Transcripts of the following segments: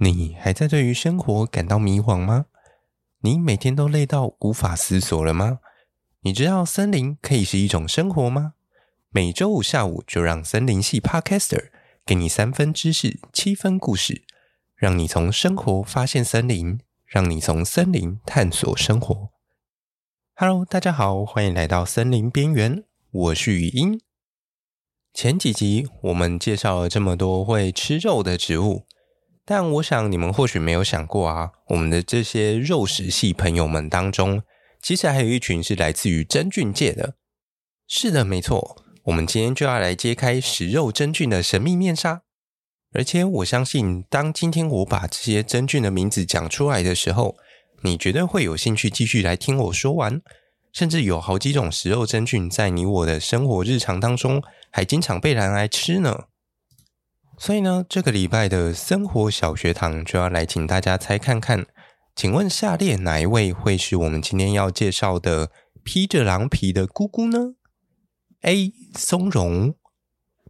你还在对于生活感到迷惘吗？你每天都累到无法思索了吗？你知道森林可以是一种生活吗？每周五下午就让森林系 Podcaster 给你三分知识，七分故事，让你从生活发现森林，让你从森林探索生活。Hello，大家好，欢迎来到森林边缘，我是雨音。前几集我们介绍了这么多会吃肉的植物。但我想你们或许没有想过啊，我们的这些肉食系朋友们当中，其实还有一群是来自于真菌界的。是的，没错，我们今天就要来揭开食肉真菌的神秘面纱。而且我相信，当今天我把这些真菌的名字讲出来的时候，你绝对会有兴趣继续来听我说完。甚至有好几种食肉真菌在你我的生活日常当中，还经常被拿来吃呢。所以呢，这个礼拜的生活小学堂就要来请大家猜看看，请问下列哪一位会是我们今天要介绍的披着狼皮的姑姑呢？A. 松茸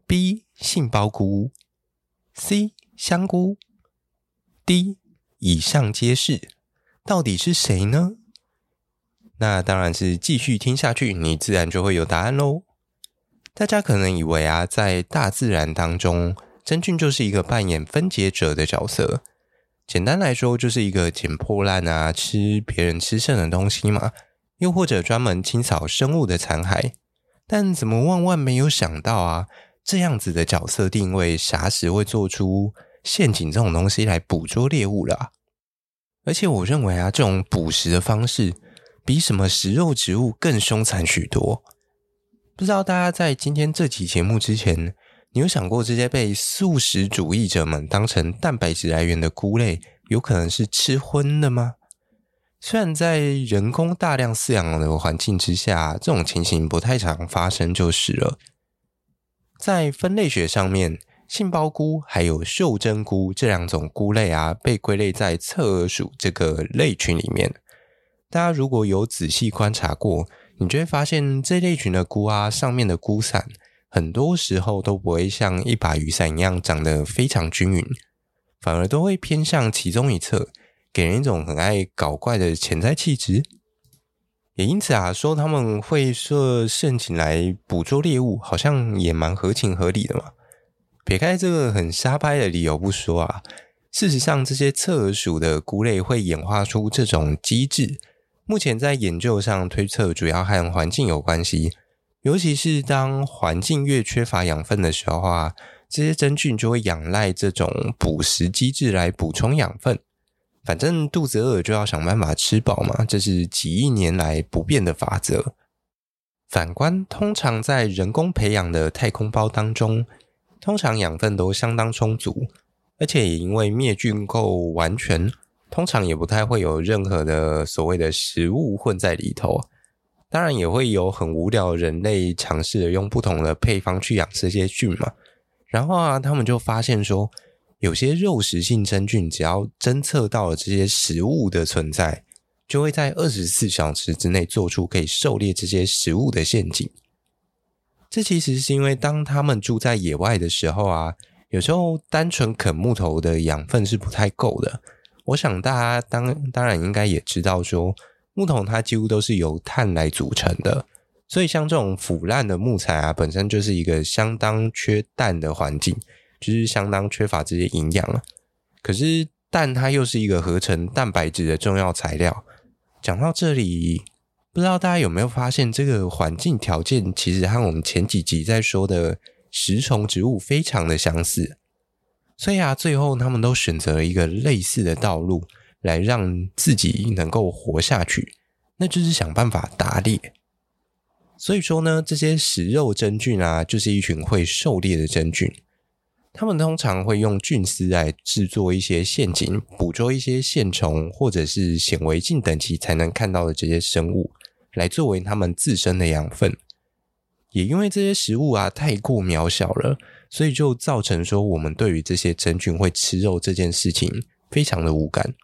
，B. 杏鲍菇，C. 香菇，D. 以上皆是，到底是谁呢？那当然是继续听下去，你自然就会有答案喽。大家可能以为啊，在大自然当中。真菌就是一个扮演分解者的角色，简单来说就是一个捡破烂啊、吃别人吃剩的东西嘛，又或者专门清扫生物的残骸。但怎么万万没有想到啊，这样子的角色定位，啥时会做出陷阱这种东西来捕捉猎物了？而且我认为啊，这种捕食的方式比什么食肉植物更凶残许多。不知道大家在今天这期节目之前，你有想过这些被素食主义者们当成蛋白质来源的菇类，有可能是吃荤的吗？虽然在人工大量饲养的环境之下，这种情形不太常发生，就是了。在分类学上面，杏鲍菇还有袖珍菇这两种菇类啊，被归类在侧耳属这个类群里面。大家如果有仔细观察过，你就会发现这类群的菇啊，上面的菇伞。很多时候都不会像一把雨伞一样长得非常均匀，反而都会偏向其中一侧，给人一种很爱搞怪的潜在气质。也因此啊，说他们会设陷阱来捕捉猎物，好像也蛮合情合理的嘛。撇开这个很瞎掰的理由不说啊，事实上这些侧耳属的菇类会演化出这种机制，目前在研究上推测主要和环境有关系。尤其是当环境越缺乏养分的时候啊，这些真菌就会仰赖这种捕食机制来补充养分。反正肚子饿就要想办法吃饱嘛，这是几亿年来不变的法则。反观，通常在人工培养的太空包当中，通常养分都相当充足，而且也因为灭菌够完全，通常也不太会有任何的所谓的食物混在里头。当然也会有很无聊的人类尝试着用不同的配方去养这些菌嘛，然后啊，他们就发现说，有些肉食性真菌只要侦测到了这些食物的存在，就会在二十四小时之内做出可以狩猎这些食物的陷阱。这其实是因为当他们住在野外的时候啊，有时候单纯啃木头的养分是不太够的。我想大家当当然应该也知道说。木桶它几乎都是由碳来组成的，所以像这种腐烂的木材啊，本身就是一个相当缺氮的环境，就是相当缺乏这些营养了。可是氮它又是一个合成蛋白质的重要材料。讲到这里，不知道大家有没有发现，这个环境条件其实和我们前几集在说的食虫植物非常的相似。所以啊，最后他们都选择了一个类似的道路。来让自己能够活下去，那就是想办法打猎。所以说呢，这些食肉真菌啊，就是一群会狩猎的真菌。他们通常会用菌丝来制作一些陷阱，捕捉一些线虫或者是显微镜等级才能看到的这些生物，来作为他们自身的养分。也因为这些食物啊太过渺小了，所以就造成说我们对于这些真菌会吃肉这件事情非常的无感。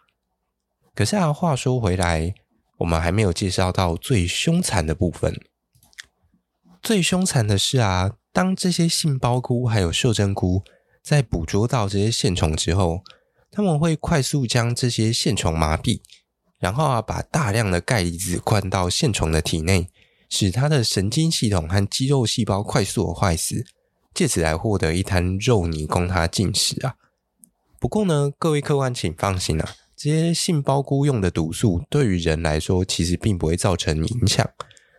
可是啊，话说回来，我们还没有介绍到最凶残的部分。最凶残的是啊，当这些杏鲍菇还有袖珍菇在捕捉到这些线虫之后，他们会快速将这些线虫麻痹，然后啊，把大量的钙离子灌到线虫的体内，使它的神经系统和肌肉细胞快速的坏死，借此来获得一滩肉泥供它进食啊。不过呢，各位客官请放心啊，这些杏鲍菇用的毒素对于人来说其实并不会造成影响，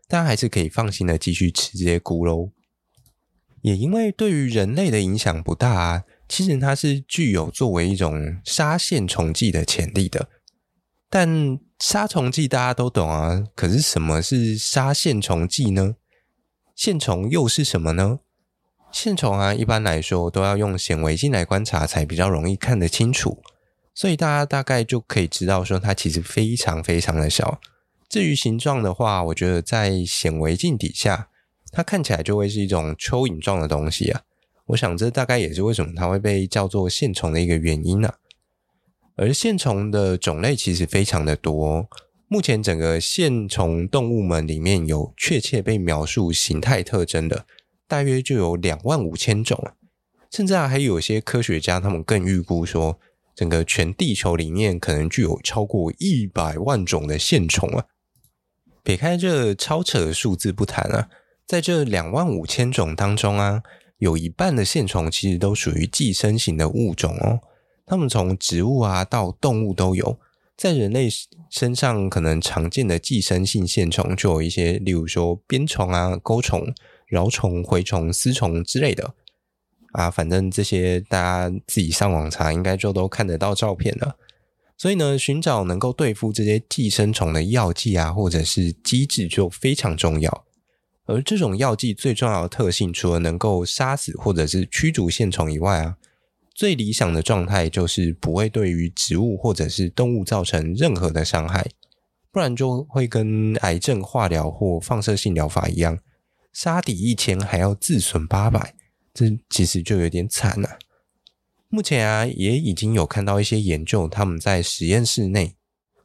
大家还是可以放心的继续吃这些菇喽。也因为对于人类的影响不大啊。其实它是具有作为一种杀线虫剂的潜力的，但杀虫剂大家都懂啊，可是什么是杀线虫剂呢？线虫又是什么呢？线虫啊，一般来说都要用显微镜来观察才比较容易看得清楚，所以大家大概就可以知道说它其实非常非常的小。至于形状的话，我觉得在显微镜底下，它看起来就会是一种蚯蚓状的东西啊。我想，这大概也是为什么它会被叫做线虫的一个原因啊。而线虫的种类其实非常的多，目前整个线虫动物们里面有确切被描述形态特征的，大约就有两万五千种，甚至啊，还有些科学家他们更预估说，整个全地球里面可能具有超过一百万种的线虫啊。撇开这超扯的数字不谈啊，在这两万五千种当中啊。有一半的线虫其实都属于寄生型的物种哦，它们从植物啊到动物都有，在人类身上可能常见的寄生性线虫就有一些，例如说鞭虫啊、钩虫、蛲虫、蛔虫、丝虫之类的啊，反正这些大家自己上网查，应该就都看得到照片了。所以呢，寻找能够对付这些寄生虫的药剂啊，或者是机制就非常重要。而这种药剂最重要的特性，除了能够杀死或者是驱逐线虫以外啊，最理想的状态就是不会对于植物或者是动物造成任何的伤害，不然就会跟癌症化疗或放射性疗法一样，杀敌一千还要自损八百，这其实就有点惨了。目前啊，也已经有看到一些研究，他们在实验室内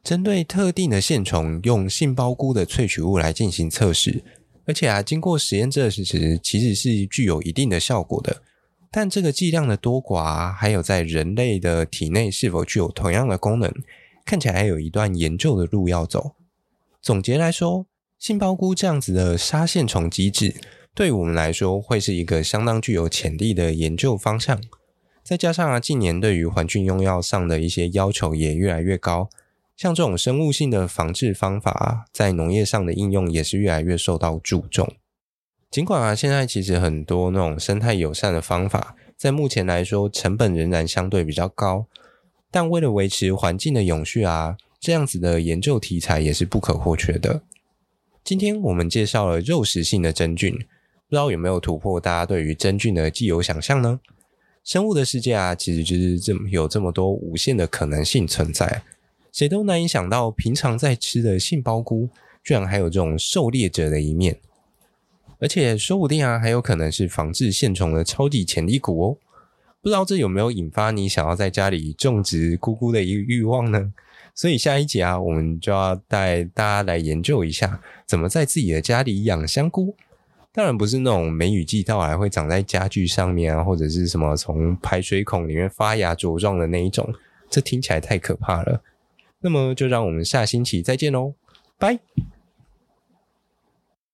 针对特定的线虫，用杏鲍菇的萃取物来进行测试。而且啊，经过实验证实，其实是具有一定的效果的。但这个剂量的多寡，还有在人类的体内是否具有同样的功能，看起来还有一段研究的路要走。总结来说，杏鲍菇这样子的杀线虫机制，对我们来说会是一个相当具有潜力的研究方向。再加上啊，近年对于环境用药上的一些要求也越来越高。像这种生物性的防治方法，在农业上的应用也是越来越受到注重。尽管啊，现在其实很多那种生态友善的方法，在目前来说成本仍然相对比较高，但为了维持环境的永续啊，这样子的研究题材也是不可或缺的。今天我们介绍了肉食性的真菌，不知道有没有突破大家对于真菌的既有想象呢？生物的世界啊，其实就是这么有这么多无限的可能性存在。谁都难以想到，平常在吃的杏鲍菇，居然还有这种狩猎者的一面，而且说不定啊，还有可能是防治线虫的超级潜力股哦。不知道这有没有引发你想要在家里种植菇菇的一个欲望呢？所以下一集啊，我们就要带大家来研究一下，怎么在自己的家里养香菇。当然不是那种梅雨季到来会长在家具上面啊，或者是什么从排水孔里面发芽茁壮的那一种，这听起来太可怕了。那么就让我们下星期再见喽，拜。